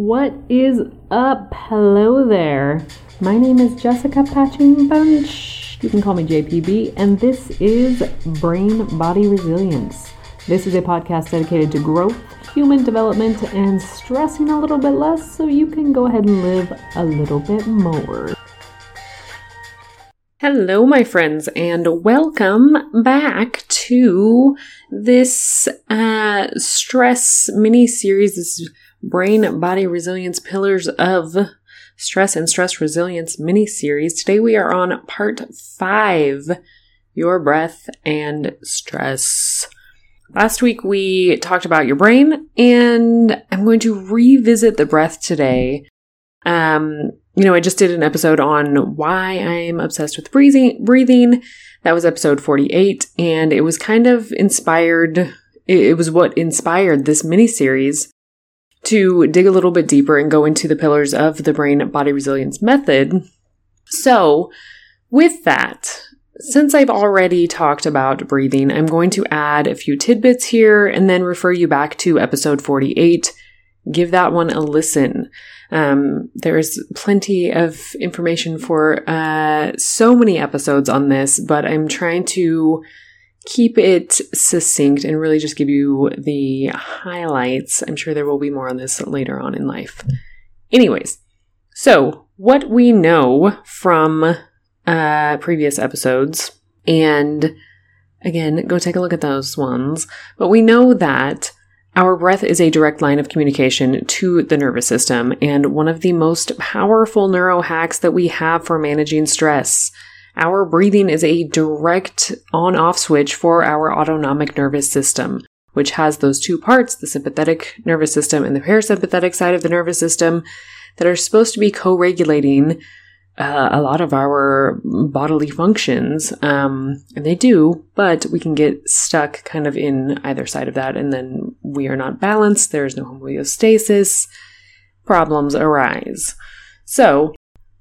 What is up? Hello there. My name is Jessica Patching Bunch. You can call me JPB, and this is Brain Body Resilience. This is a podcast dedicated to growth, human development, and stressing a little bit less so you can go ahead and live a little bit more. Hello, my friends, and welcome back to this uh, stress mini series. This Brain Body Resilience Pillars of Stress and Stress Resilience mini series. Today we are on part five Your Breath and Stress. Last week we talked about your brain, and I'm going to revisit the breath today. Um, you know, I just did an episode on why I'm obsessed with breathing. Breathing. That was episode 48, and it was kind of inspired. It was what inspired this mini series to dig a little bit deeper and go into the pillars of the brain body resilience method. So, with that, since I've already talked about breathing, I'm going to add a few tidbits here and then refer you back to episode 48. Give that one a listen. Um, there's plenty of information for uh, so many episodes on this, but I'm trying to keep it succinct and really just give you the highlights. I'm sure there will be more on this later on in life. Anyways, so what we know from uh, previous episodes, and again, go take a look at those ones, but we know that our breath is a direct line of communication to the nervous system and one of the most powerful neuro hacks that we have for managing stress. Our breathing is a direct on off switch for our autonomic nervous system, which has those two parts, the sympathetic nervous system and the parasympathetic side of the nervous system, that are supposed to be co regulating uh, a lot of our bodily functions. Um, and they do, but we can get stuck kind of in either side of that, and then we are not balanced, there's no homeostasis, problems arise. So,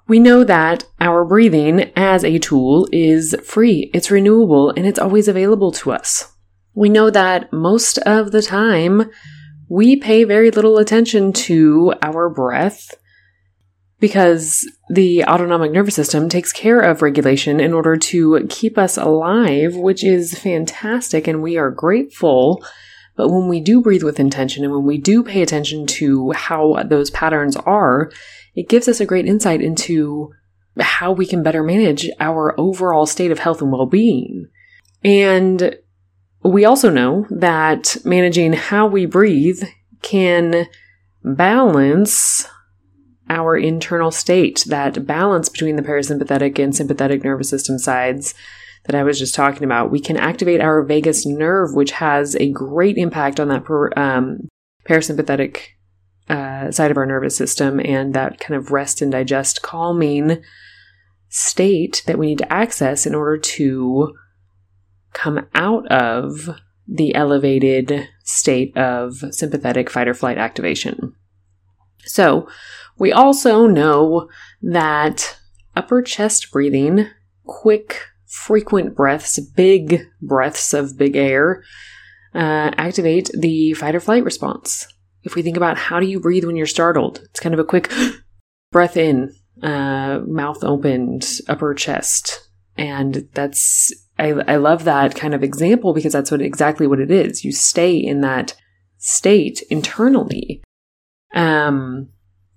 we know that our breathing as a tool is free, it's renewable, and it's always available to us. We know that most of the time we pay very little attention to our breath because the autonomic nervous system takes care of regulation in order to keep us alive, which is fantastic and we are grateful. But when we do breathe with intention and when we do pay attention to how those patterns are, it gives us a great insight into how we can better manage our overall state of health and well being. And we also know that managing how we breathe can balance our internal state, that balance between the parasympathetic and sympathetic nervous system sides that I was just talking about. We can activate our vagus nerve, which has a great impact on that um, parasympathetic uh, side of our nervous system and that kind of rest and digest calming state that we need to access in order to come out of the elevated state of sympathetic fight or flight activation. So, we also know that upper chest breathing, quick, frequent breaths, big breaths of big air, uh, activate the fight or flight response if we think about how do you breathe when you're startled, it's kind of a quick breath in, uh, mouth opened, upper chest. And that's, I, I love that kind of example because that's what exactly what it is. You stay in that state internally. Um,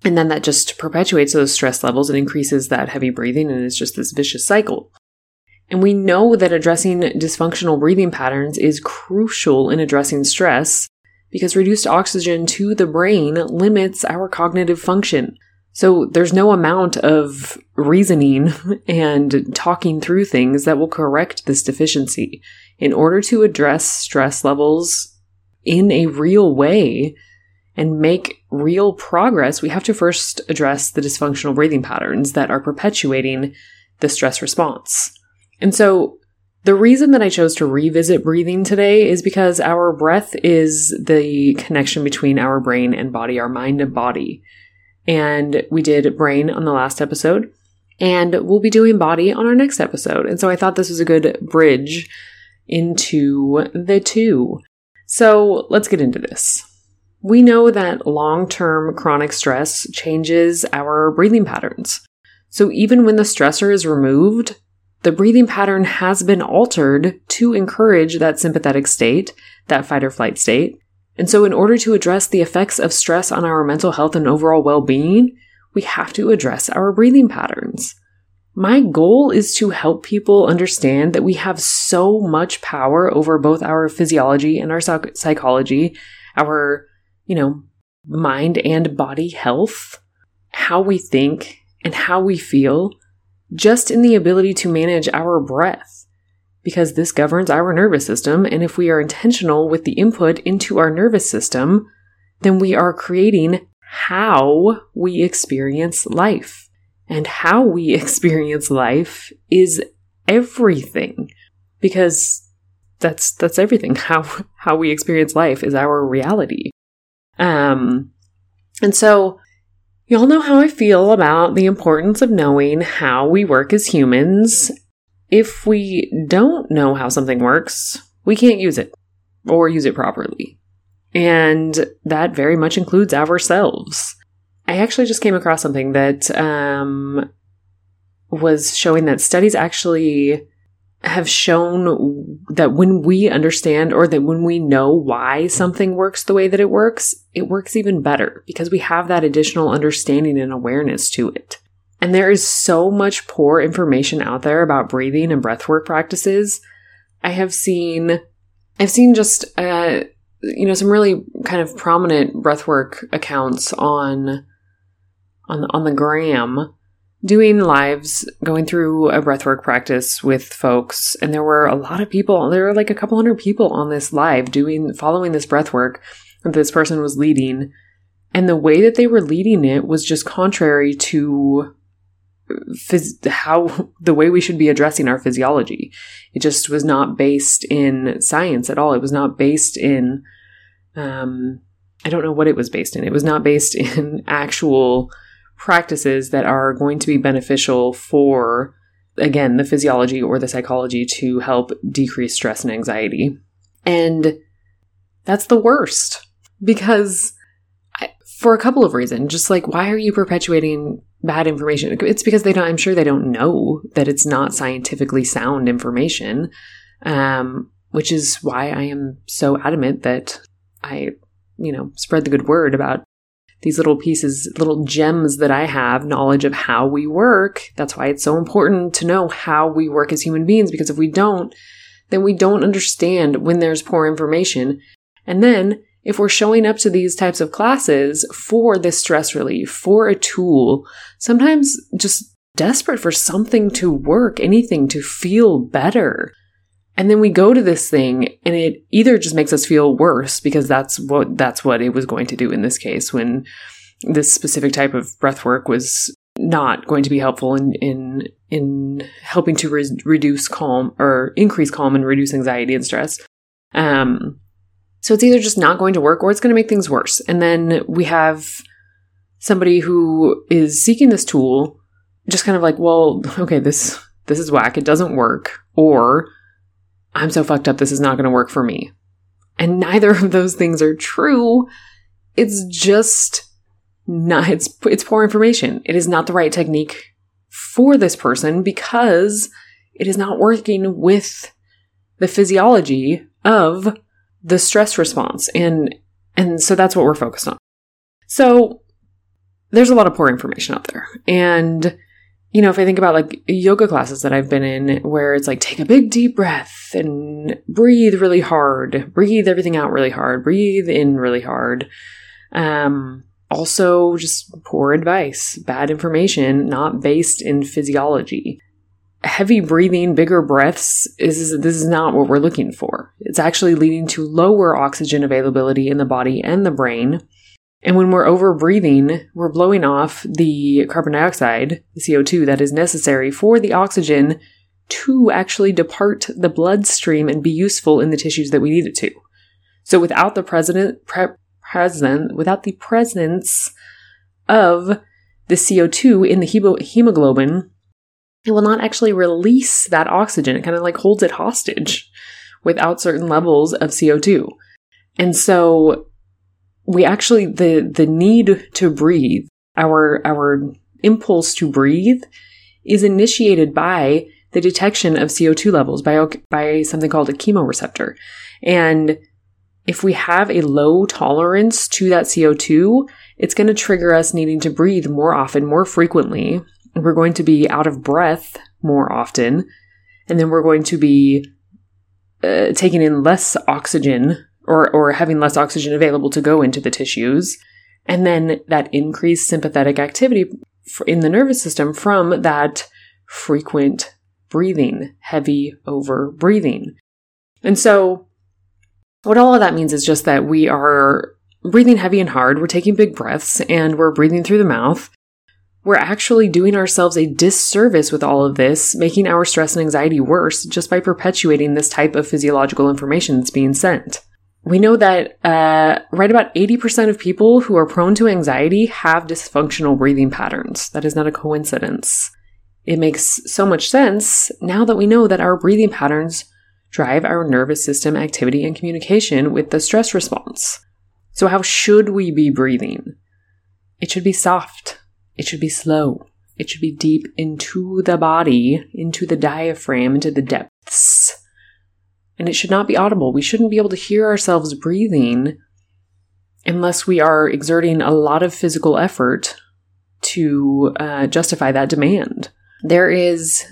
and then that just perpetuates those stress levels and increases that heavy breathing. And it's just this vicious cycle. And we know that addressing dysfunctional breathing patterns is crucial in addressing stress because reduced oxygen to the brain limits our cognitive function. So there's no amount of reasoning and talking through things that will correct this deficiency. In order to address stress levels in a real way and make real progress, we have to first address the dysfunctional breathing patterns that are perpetuating the stress response. And so the reason that I chose to revisit breathing today is because our breath is the connection between our brain and body, our mind and body. And we did brain on the last episode, and we'll be doing body on our next episode. And so I thought this was a good bridge into the two. So let's get into this. we know that long term chronic stress changes our breathing patterns. So even when the stressor is removed, the breathing pattern has been altered to encourage that sympathetic state, that fight or flight state. And so, in order to address the effects of stress on our mental health and overall well being, we have to address our breathing patterns. My goal is to help people understand that we have so much power over both our physiology and our psychology, our, you know, mind and body health, how we think, and how we feel, just in the ability to manage our breath. Because this governs our nervous system, and if we are intentional with the input into our nervous system, then we are creating how we experience life. And how we experience life is everything because that's that's everything how how we experience life is our reality um and so y'all know how i feel about the importance of knowing how we work as humans if we don't know how something works we can't use it or use it properly and that very much includes ourselves. I actually just came across something that um, was showing that studies actually have shown that when we understand or that when we know why something works the way that it works, it works even better because we have that additional understanding and awareness to it. And there is so much poor information out there about breathing and breathwork practices. I have seen, I've seen just uh, you know some really kind of prominent breathwork accounts on on on the gram doing lives going through a breathwork practice with folks and there were a lot of people there were like a couple hundred people on this live doing following this breathwork that this person was leading and the way that they were leading it was just contrary to phys- how the way we should be addressing our physiology. It just was not based in science at all. It was not based in, um, I don't know what it was based in. It was not based in actual practices that are going to be beneficial for, again, the physiology or the psychology to help decrease stress and anxiety. And that's the worst because I, for a couple of reasons, just like why are you perpetuating bad information. It's because they don't, I'm sure they don't know that it's not scientifically sound information. Um, which is why I am so adamant that I, you know, spread the good word about these little pieces, little gems that I have, knowledge of how we work. That's why it's so important to know how we work as human beings, because if we don't, then we don't understand when there's poor information. And then if we're showing up to these types of classes for this stress relief, for a tool, sometimes just desperate for something to work, anything to feel better. And then we go to this thing and it either just makes us feel worse because that's what that's what it was going to do in this case when this specific type of breath work was not going to be helpful in in in helping to re- reduce calm or increase calm and reduce anxiety and stress. Um, so it's either just not going to work or it's going to make things worse. And then we have somebody who is seeking this tool just kind of like, well, okay, this this is whack. It doesn't work. Or I'm so fucked up this is not going to work for me. And neither of those things are true. It's just not it's it's poor information. It is not the right technique for this person because it is not working with the physiology of the stress response and and so that's what we're focused on. So there's a lot of poor information out there. And you know, if I think about like yoga classes that I've been in where it's like take a big deep breath and breathe really hard, breathe everything out really hard, breathe in really hard. Um also just poor advice, bad information, not based in physiology heavy breathing, bigger breaths is this is not what we're looking for. It's actually leading to lower oxygen availability in the body and the brain. And when we're over breathing, we're blowing off the carbon dioxide, the CO2 that is necessary for the oxygen to actually depart the bloodstream and be useful in the tissues that we need it to. So without the president, pre- present, without the presence of the CO2 in the hemoglobin, it will not actually release that oxygen. It kind of like holds it hostage without certain levels of CO2. And so we actually the the need to breathe, our our impulse to breathe is initiated by the detection of CO2 levels by by something called a chemoreceptor. And if we have a low tolerance to that CO2, it's going to trigger us needing to breathe more often, more frequently. We're going to be out of breath more often. And then we're going to be uh, taking in less oxygen or, or having less oxygen available to go into the tissues. And then that increased sympathetic activity in the nervous system from that frequent breathing, heavy over breathing. And so what all of that means is just that we are breathing heavy and hard, we're taking big breaths, and we're breathing through the mouth. We're actually doing ourselves a disservice with all of this, making our stress and anxiety worse just by perpetuating this type of physiological information that's being sent. We know that uh, right about 80% of people who are prone to anxiety have dysfunctional breathing patterns. That is not a coincidence. It makes so much sense now that we know that our breathing patterns drive our nervous system activity and communication with the stress response. So, how should we be breathing? It should be soft. It should be slow. It should be deep into the body, into the diaphragm, into the depths. And it should not be audible. We shouldn't be able to hear ourselves breathing unless we are exerting a lot of physical effort to uh, justify that demand. There is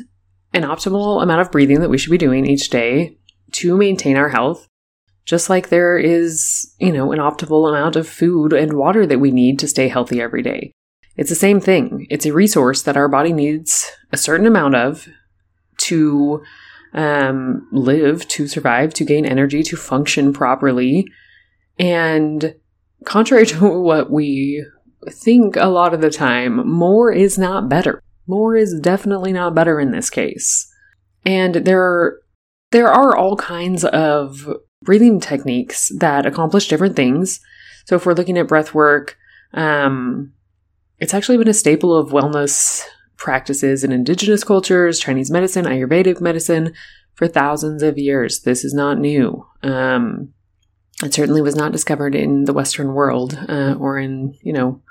an optimal amount of breathing that we should be doing each day to maintain our health, just like there is, you know, an optimal amount of food and water that we need to stay healthy every day. It's the same thing. It's a resource that our body needs a certain amount of to um, live, to survive, to gain energy, to function properly. And contrary to what we think a lot of the time, more is not better. More is definitely not better in this case. And there, there are all kinds of breathing techniques that accomplish different things. So if we're looking at breath work, um, it's actually been a staple of wellness practices in indigenous cultures, Chinese medicine, Ayurvedic medicine for thousands of years. This is not new. Um, it certainly was not discovered in the Western world uh, or in, you know,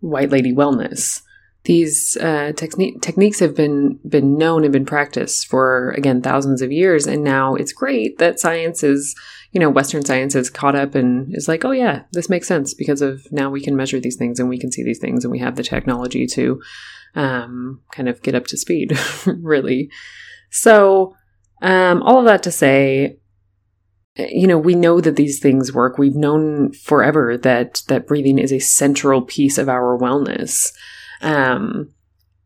white lady wellness these uh, techni- techniques have been been known and been practiced for again thousands of years and now it's great that science is you know western science has caught up and is like oh yeah this makes sense because of now we can measure these things and we can see these things and we have the technology to um, kind of get up to speed really. So um, all of that to say you know we know that these things work. We've known forever that that breathing is a central piece of our wellness. Um,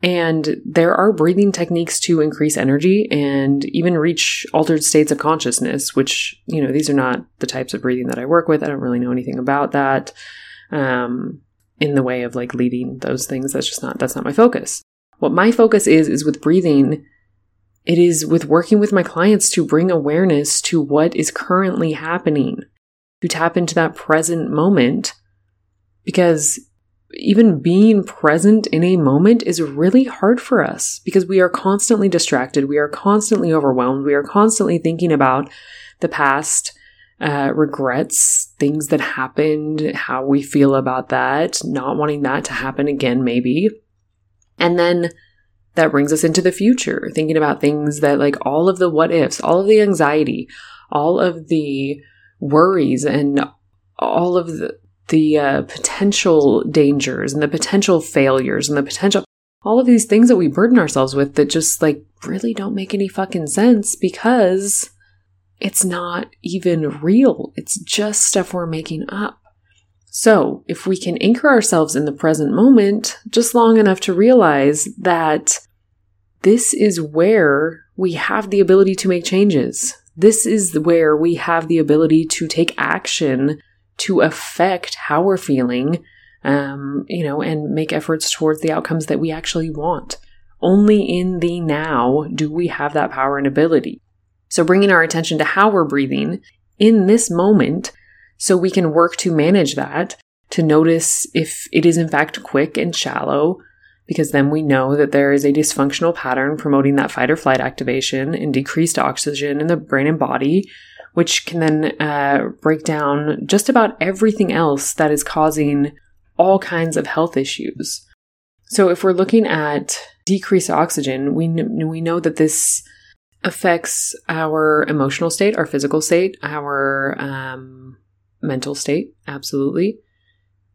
and there are breathing techniques to increase energy and even reach altered states of consciousness, which, you know, these are not the types of breathing that I work with. I don't really know anything about that um, in the way of like leading those things. That's just not, that's not my focus. What my focus is, is with breathing, it is with working with my clients to bring awareness to what is currently happening, to tap into that present moment. Because even being present in a moment is really hard for us because we are constantly distracted. We are constantly overwhelmed. We are constantly thinking about the past, uh, regrets, things that happened, how we feel about that, not wanting that to happen again, maybe. And then that brings us into the future, thinking about things that, like, all of the what ifs, all of the anxiety, all of the worries, and all of the the uh, potential dangers and the potential failures and the potential all of these things that we burden ourselves with that just like really don't make any fucking sense because it's not even real. It's just stuff we're making up. So, if we can anchor ourselves in the present moment just long enough to realize that this is where we have the ability to make changes. This is where we have the ability to take action to affect how we're feeling, um, you know, and make efforts towards the outcomes that we actually want. Only in the now do we have that power and ability. So bringing our attention to how we're breathing in this moment so we can work to manage that, to notice if it is in fact quick and shallow, because then we know that there is a dysfunctional pattern promoting that fight or flight activation and decreased oxygen in the brain and body, which can then uh, break down just about everything else that is causing all kinds of health issues. So if we're looking at decreased oxygen, we, kn- we know that this affects our emotional state, our physical state, our um, mental state, absolutely.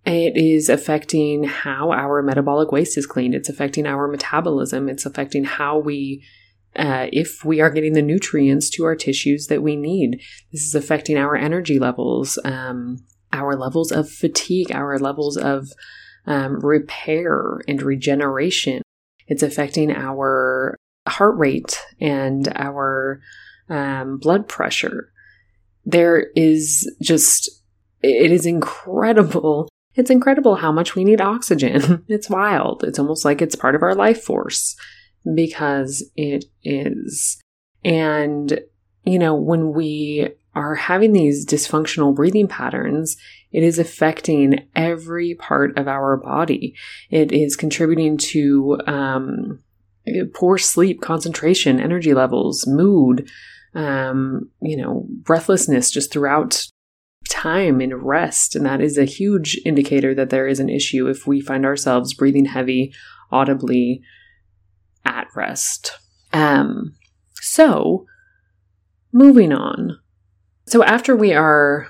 It is affecting how our metabolic waste is cleaned. It's affecting our metabolism. It's affecting how we, uh, if we are getting the nutrients to our tissues that we need. This is affecting our energy levels, um, our levels of fatigue, our levels of um, repair and regeneration. It's affecting our heart rate and our um, blood pressure. There is just, it is incredible. It's incredible how much we need oxygen. it's wild. It's almost like it's part of our life force because it is. And, you know, when we are having these dysfunctional breathing patterns, it is affecting every part of our body. It is contributing to um, poor sleep, concentration, energy levels, mood, um, you know, breathlessness just throughout time and rest. And that is a huge indicator that there is an issue if we find ourselves breathing heavy, audibly at rest. Um, so, moving on. So, after we are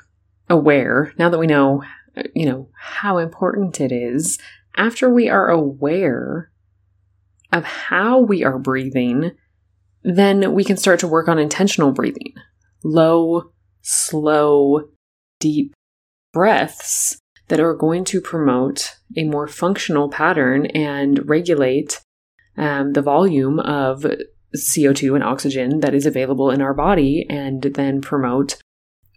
aware, now that we know, you know, how important it is, after we are aware of how we are breathing, then we can start to work on intentional breathing. Low, slow, deep breaths that are going to promote a more functional pattern and regulate um, the volume of CO2 and oxygen that is available in our body and then promote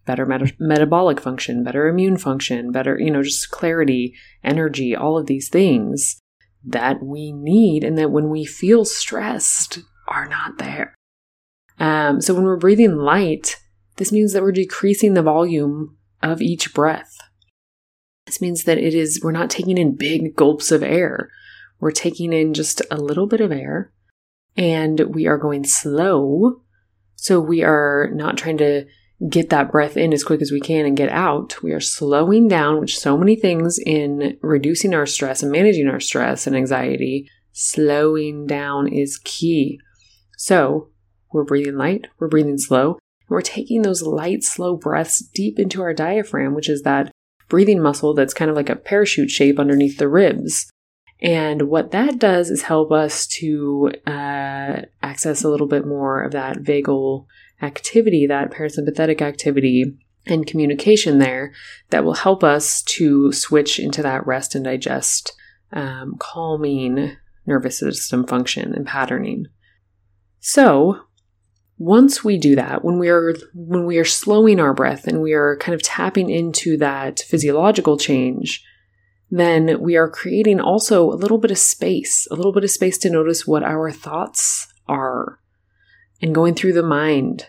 better met- metabolic function, better immune function, better, you know, just clarity, energy, all of these things that we need and that when we feel stressed are not there. Um, so when we're breathing light, this means that we're decreasing the volume of each breath. This means that it is, we're not taking in big gulps of air. We're taking in just a little bit of air and we are going slow. So we are not trying to get that breath in as quick as we can and get out. We are slowing down, which so many things in reducing our stress and managing our stress and anxiety. Slowing down is key. So we're breathing light, we're breathing slow, and we're taking those light, slow breaths deep into our diaphragm, which is that breathing muscle that's kind of like a parachute shape underneath the ribs. And what that does is help us to uh, access a little bit more of that vagal activity, that parasympathetic activity and communication there that will help us to switch into that rest and digest, um, calming nervous system function and patterning. So, once we do that, when we are when we are slowing our breath and we are kind of tapping into that physiological change, then we are creating also a little bit of space, a little bit of space to notice what our thoughts are and going through the mind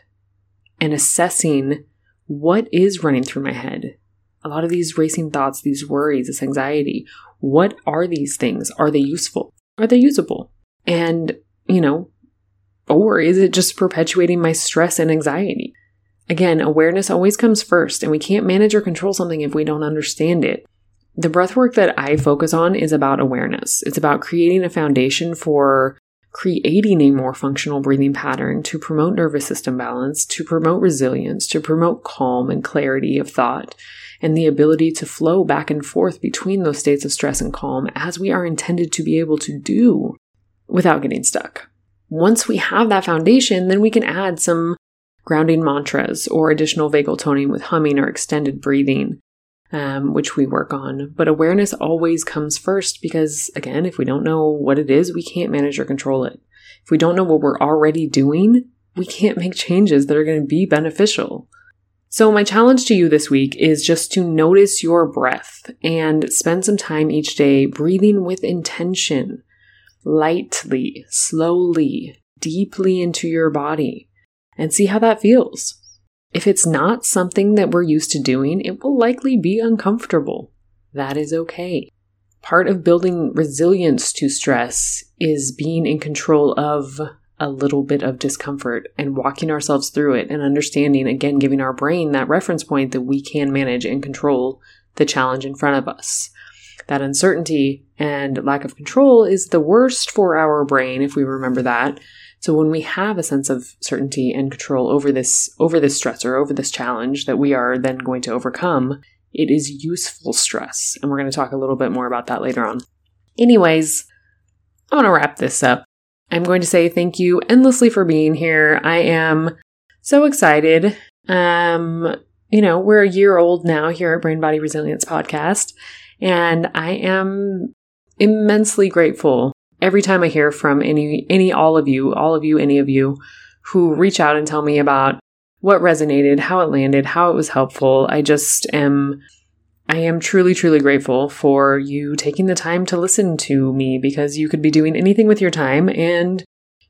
and assessing what is running through my head. A lot of these racing thoughts, these worries, this anxiety, what are these things? Are they useful? Are they usable? And, you know, or is it just perpetuating my stress and anxiety? Again, awareness always comes first, and we can't manage or control something if we don't understand it. The breath work that I focus on is about awareness. It's about creating a foundation for creating a more functional breathing pattern to promote nervous system balance, to promote resilience, to promote calm and clarity of thought, and the ability to flow back and forth between those states of stress and calm as we are intended to be able to do without getting stuck. Once we have that foundation, then we can add some grounding mantras or additional vagal toning with humming or extended breathing um, which we work on. But awareness always comes first because, again, if we don't know what it is, we can't manage or control it. If we don't know what we're already doing, we can't make changes that are going to be beneficial. So, my challenge to you this week is just to notice your breath and spend some time each day breathing with intention, lightly, slowly, deeply into your body, and see how that feels. If it's not something that we're used to doing, it will likely be uncomfortable. That is okay. Part of building resilience to stress is being in control of a little bit of discomfort and walking ourselves through it and understanding, again, giving our brain that reference point that we can manage and control the challenge in front of us. That uncertainty and lack of control is the worst for our brain if we remember that. So when we have a sense of certainty and control over this over this stressor, over this challenge that we are then going to overcome, it is useful stress. And we're going to talk a little bit more about that later on. Anyways, I want to wrap this up. I'm going to say thank you endlessly for being here. I am so excited. Um, you know, we're a year old now here at Brain Body Resilience Podcast, and I am immensely grateful every time I hear from any any all of you, all of you, any of you who reach out and tell me about what resonated, how it landed, how it was helpful. I just am I am truly, truly grateful for you taking the time to listen to me because you could be doing anything with your time and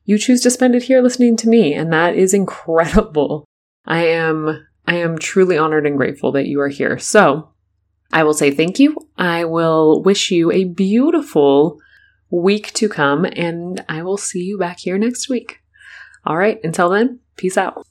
you choose to spend it here listening to me. And that is incredible. I am, I am truly honored and grateful that you are here. So I will say thank you. I will wish you a beautiful week to come and I will see you back here next week. All right. Until then, peace out.